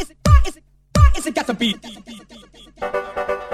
is it? Why is it? Why is it? Why is it got to be?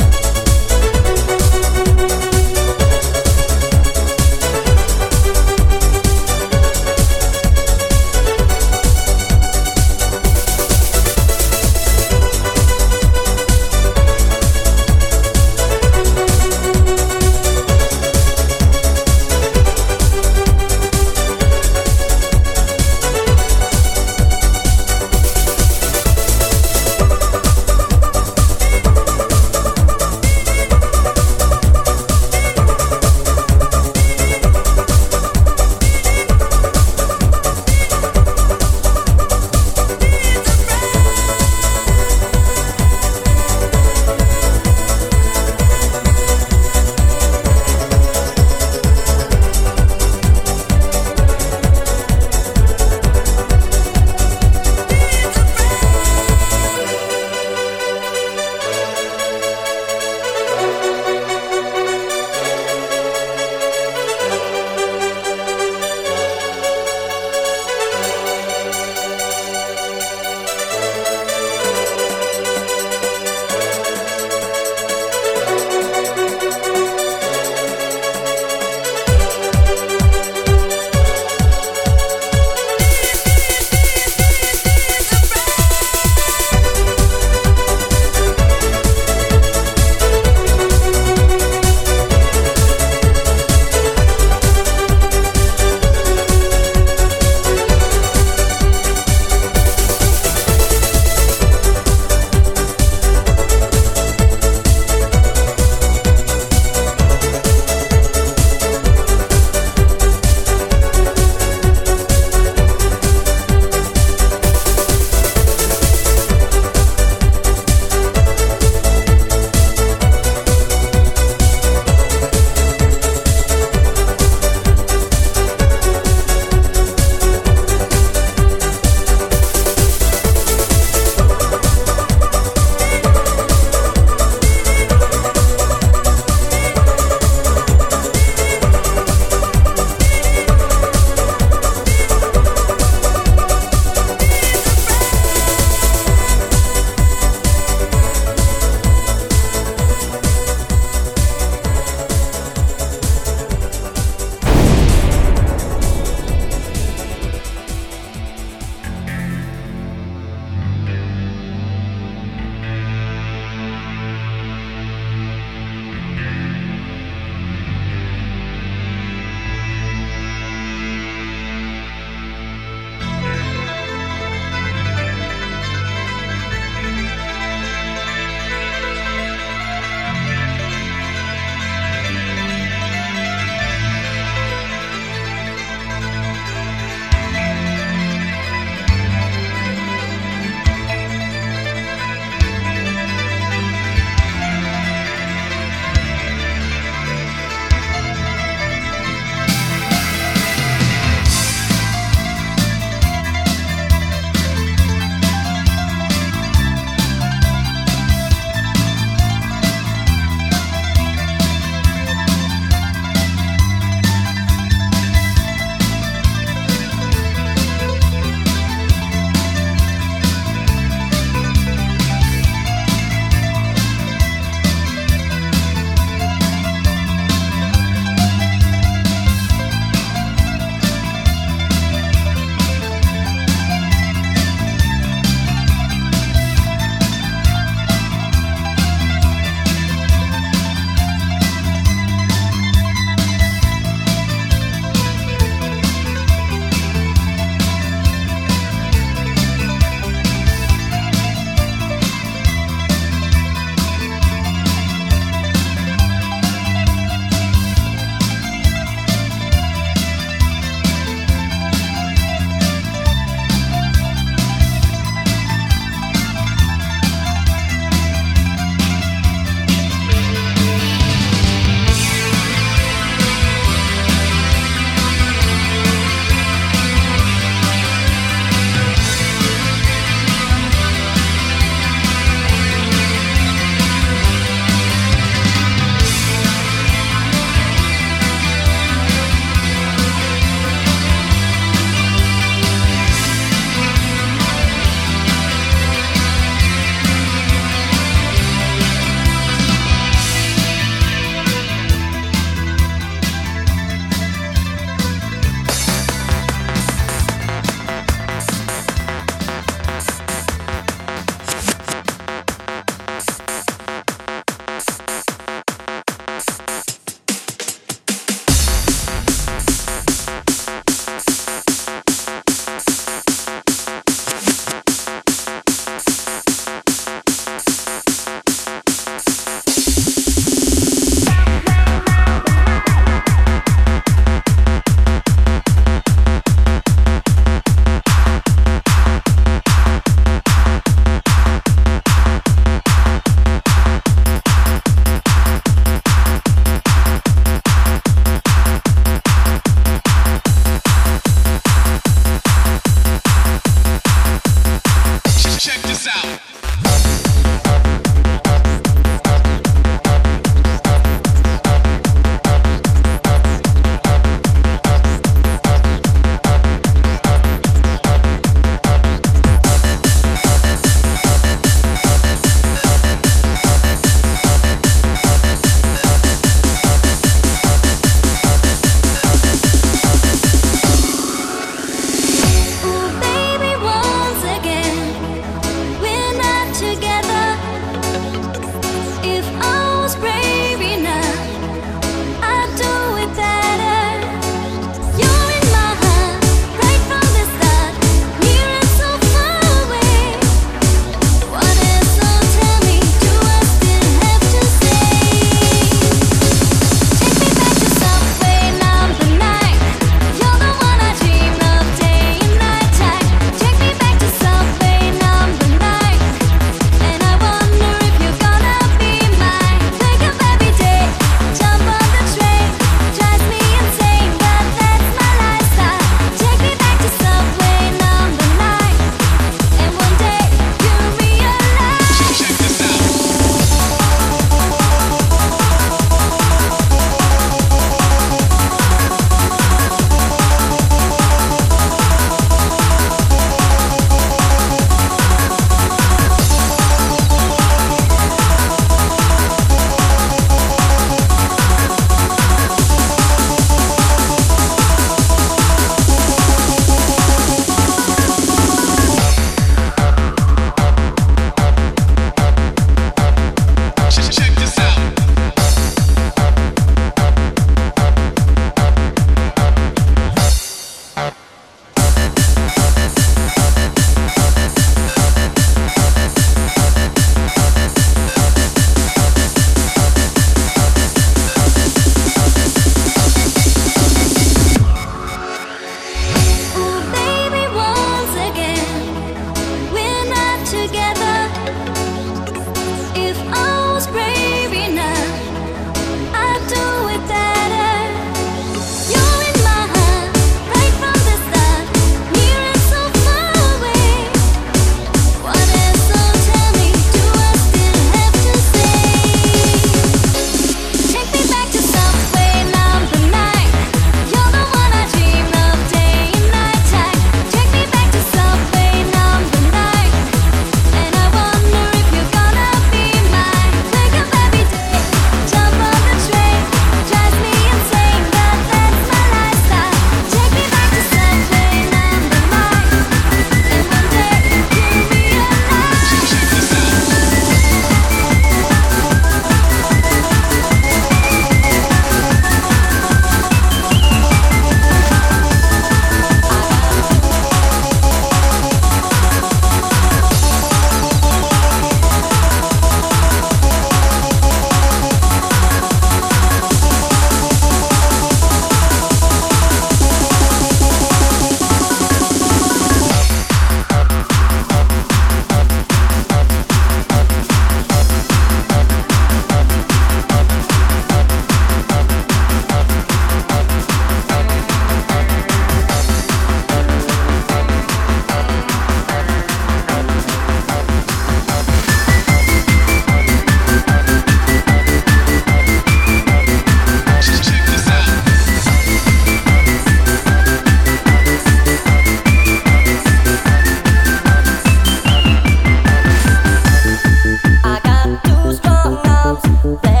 There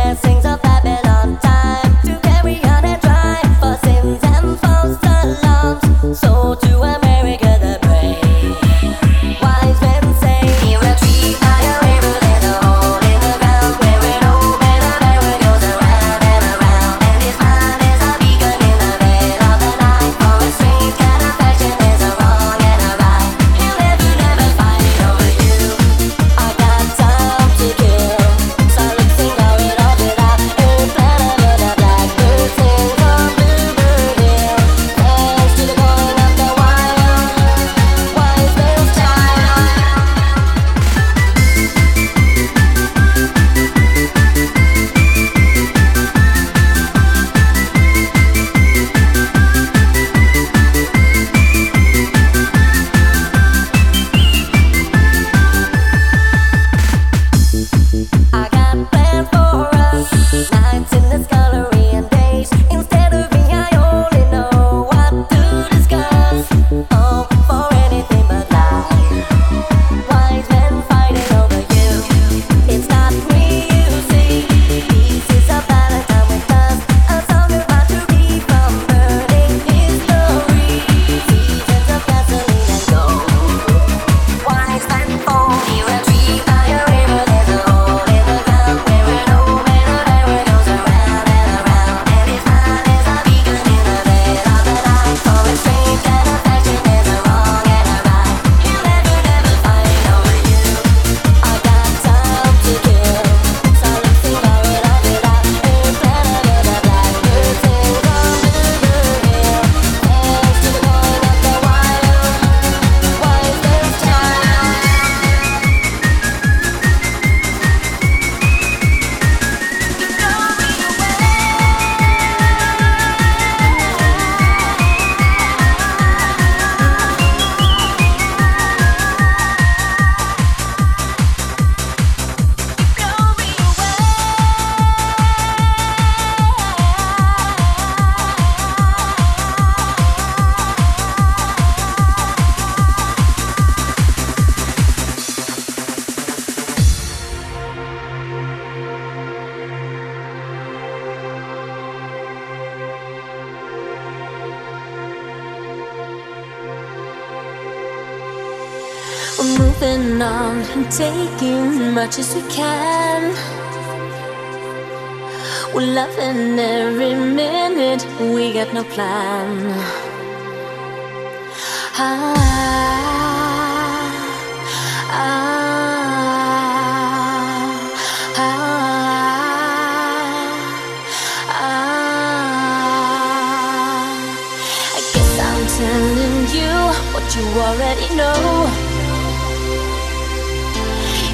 already know.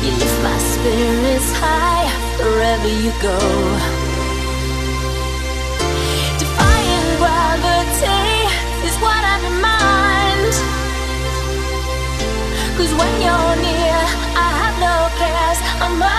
You lift my spirit's high wherever you go. Defying gravity is what I demand. Cause when you're near, I have no cares. I'm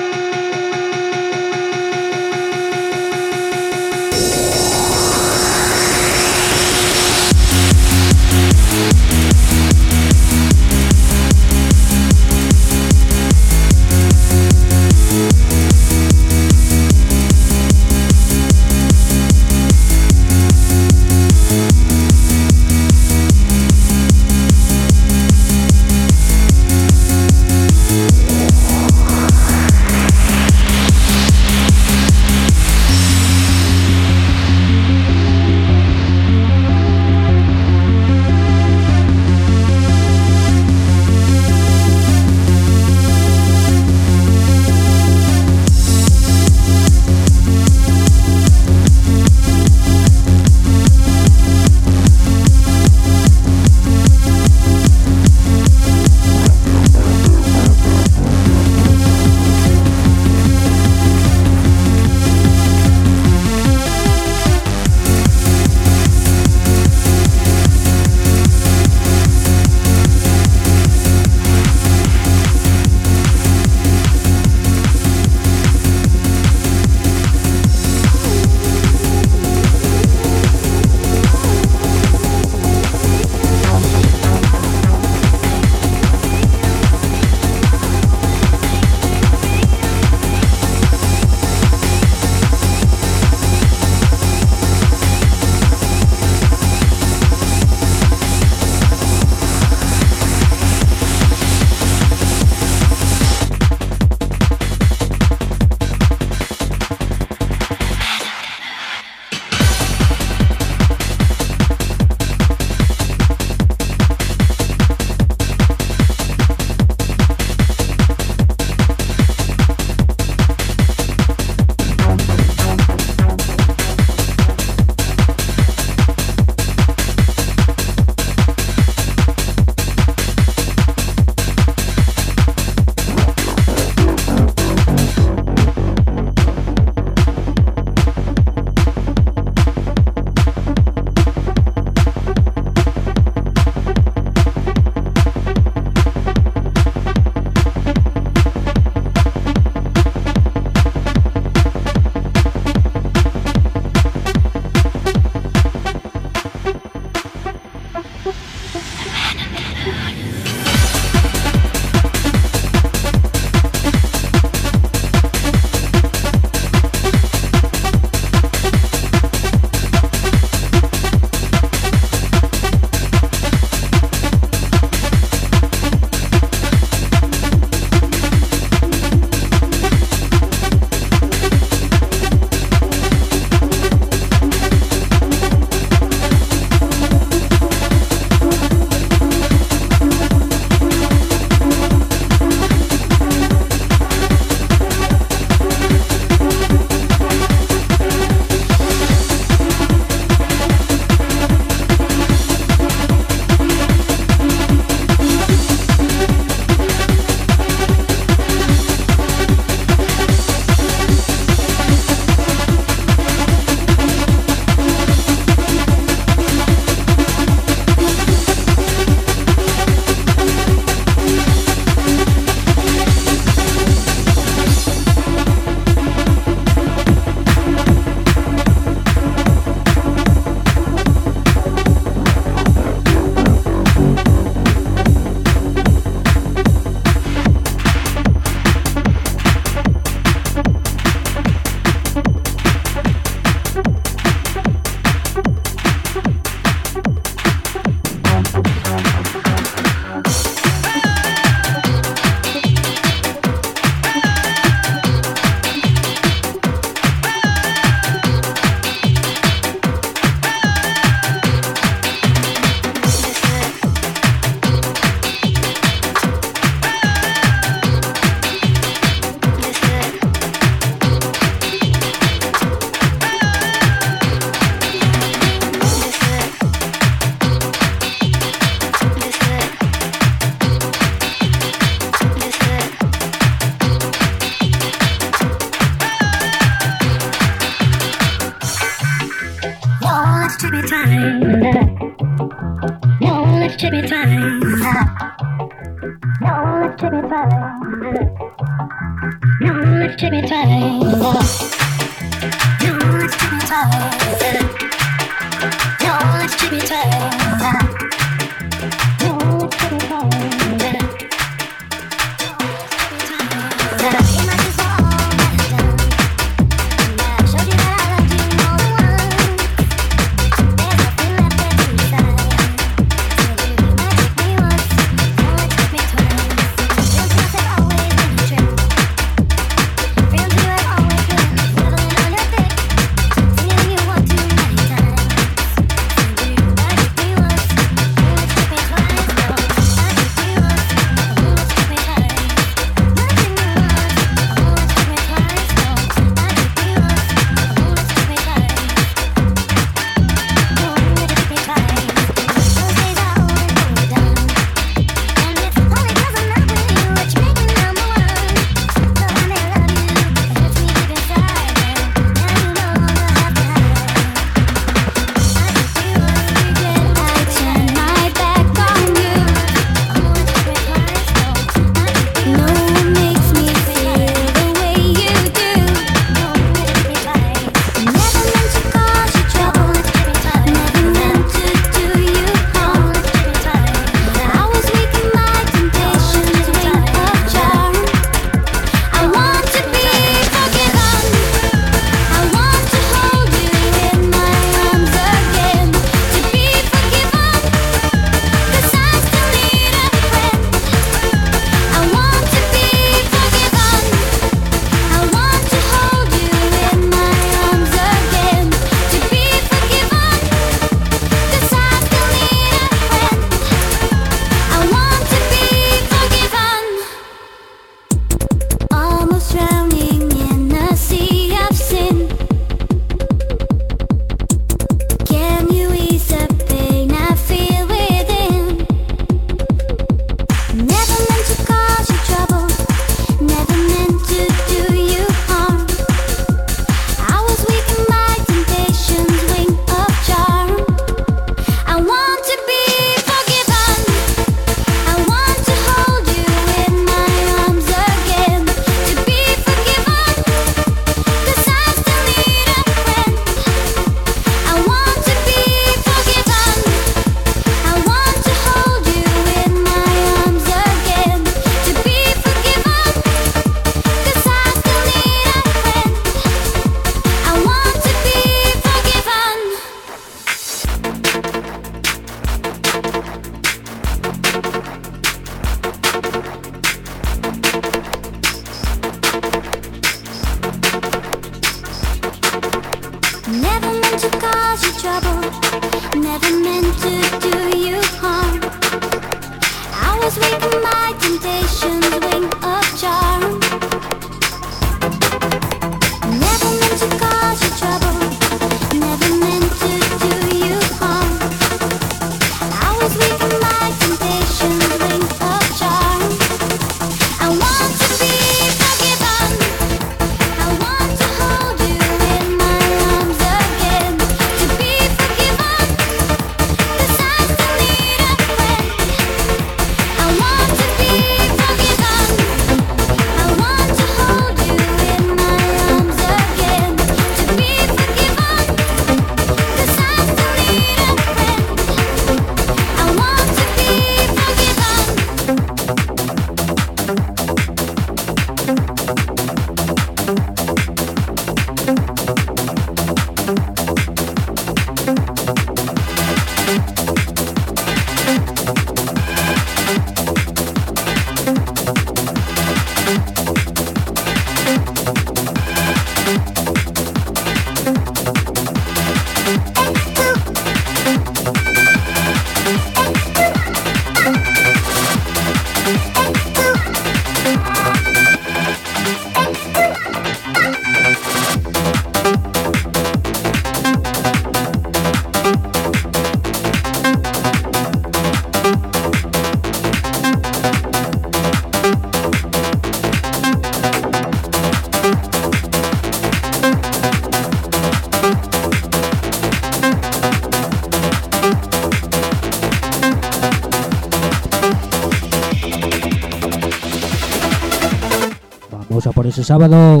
Ese sábado.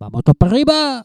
Vamos todos para arriba.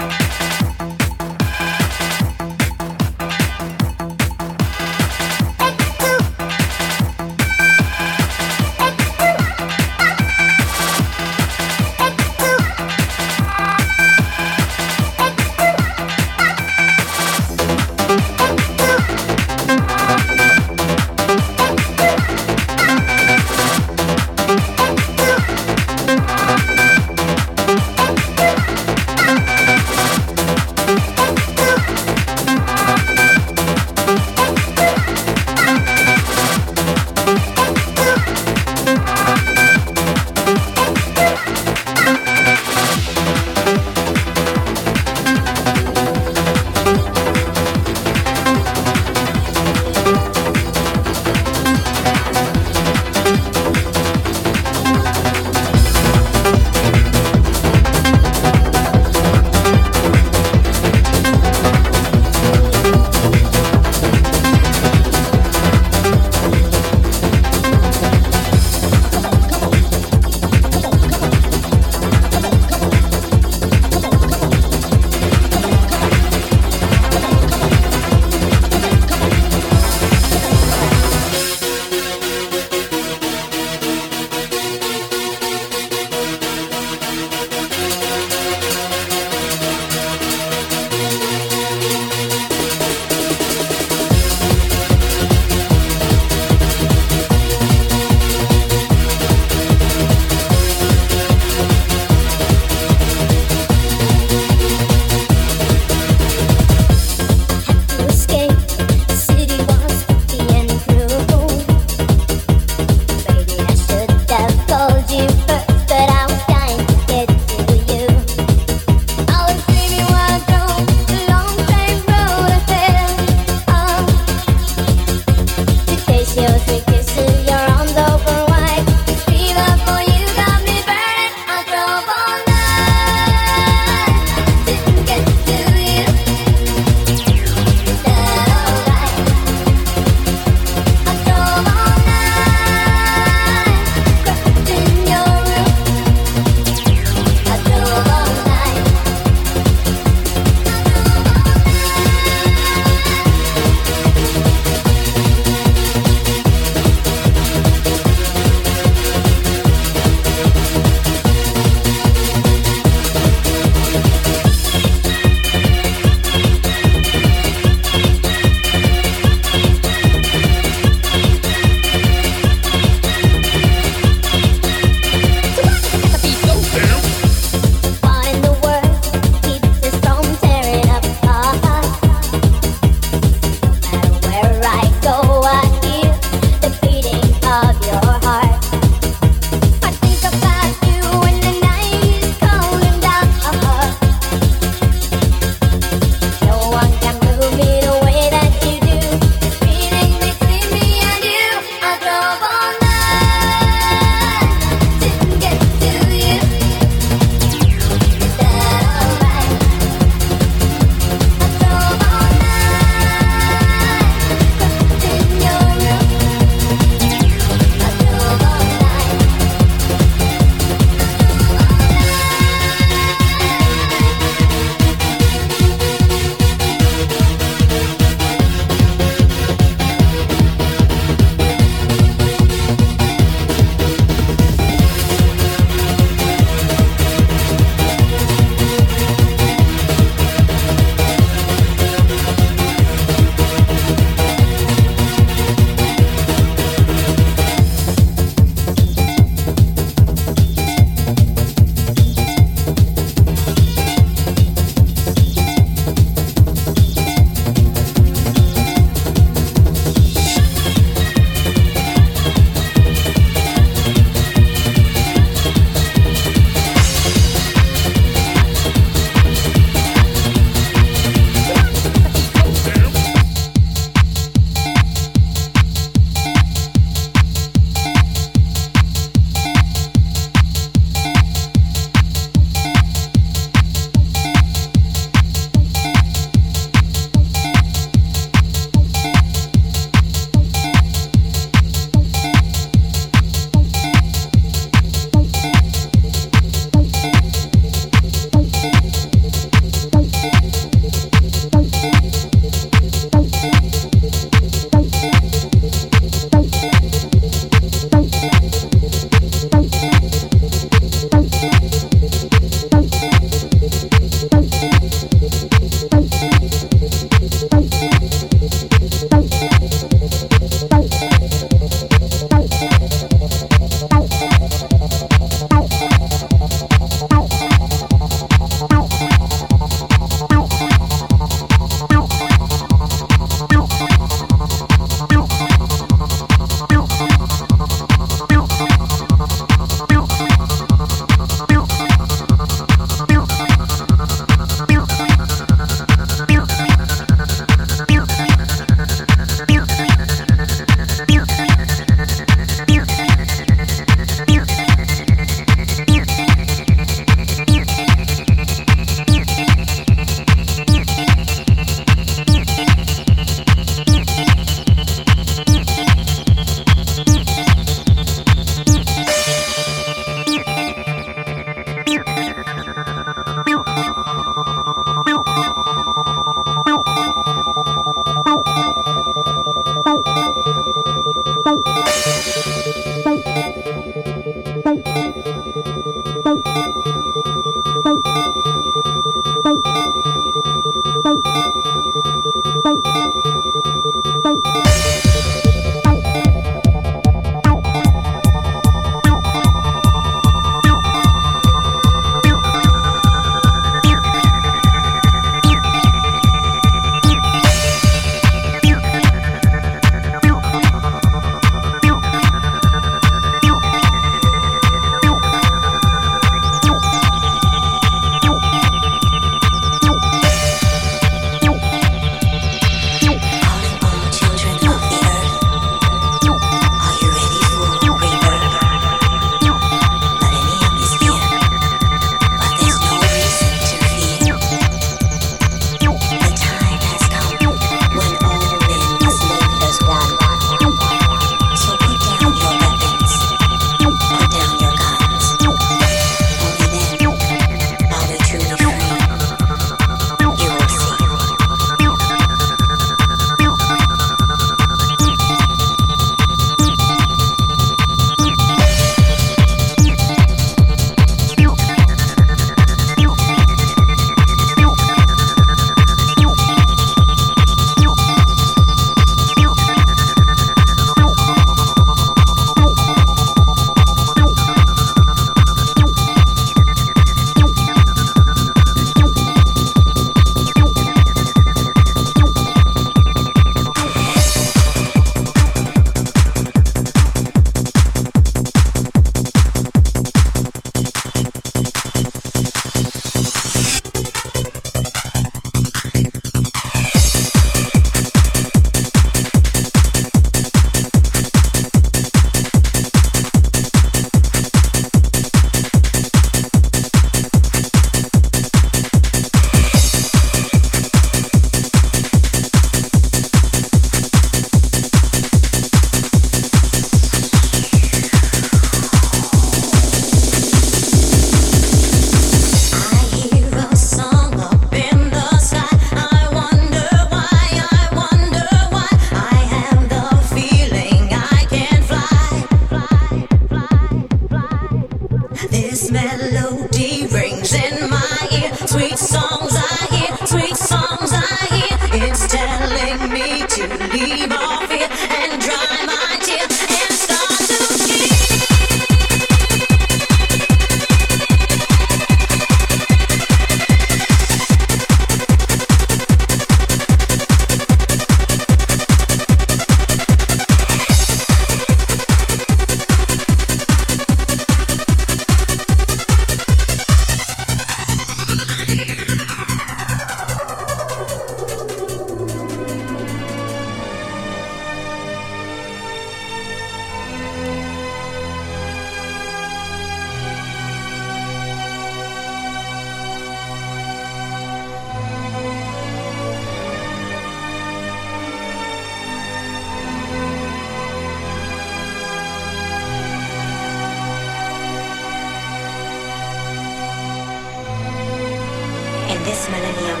this millennium,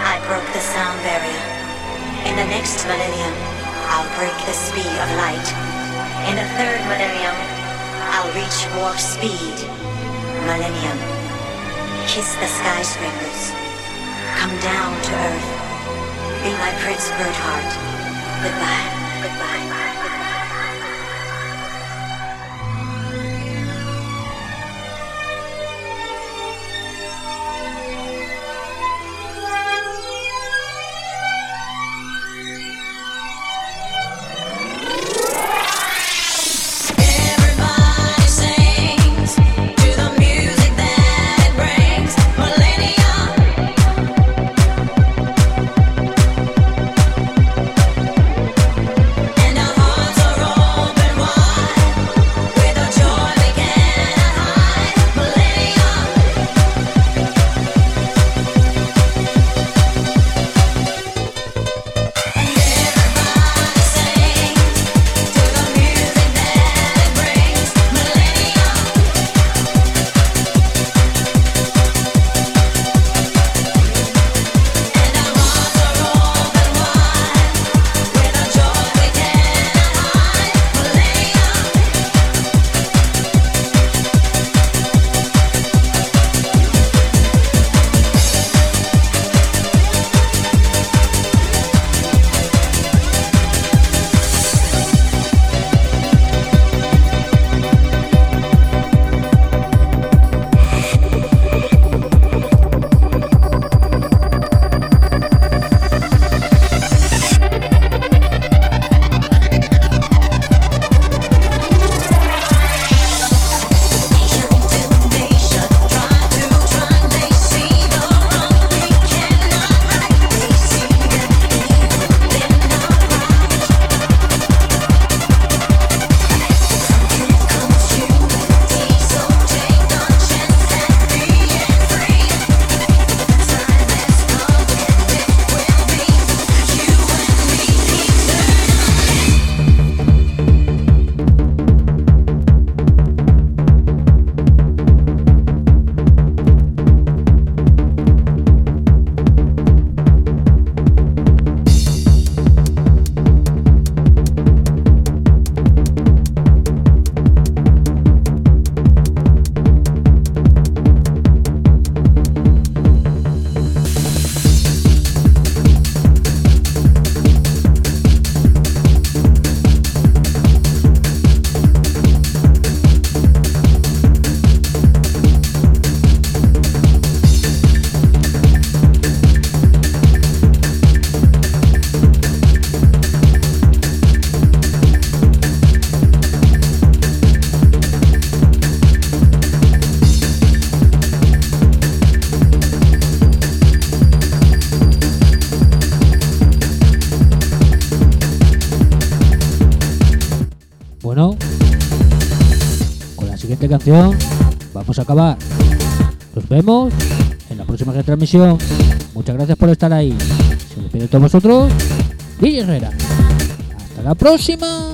I broke the sound barrier. In the next millennium, I'll break the speed of light. In the third millennium, I'll reach warp speed. Millennium. Kiss the skyscrapers. Come down to earth. Be my Prince Birdheart. Goodbye. Goodbye. vamos a acabar. Nos vemos en la próxima retransmisión. Muchas gracias por estar ahí. Se despide todos vosotros. Villa Herrera. Hasta la próxima.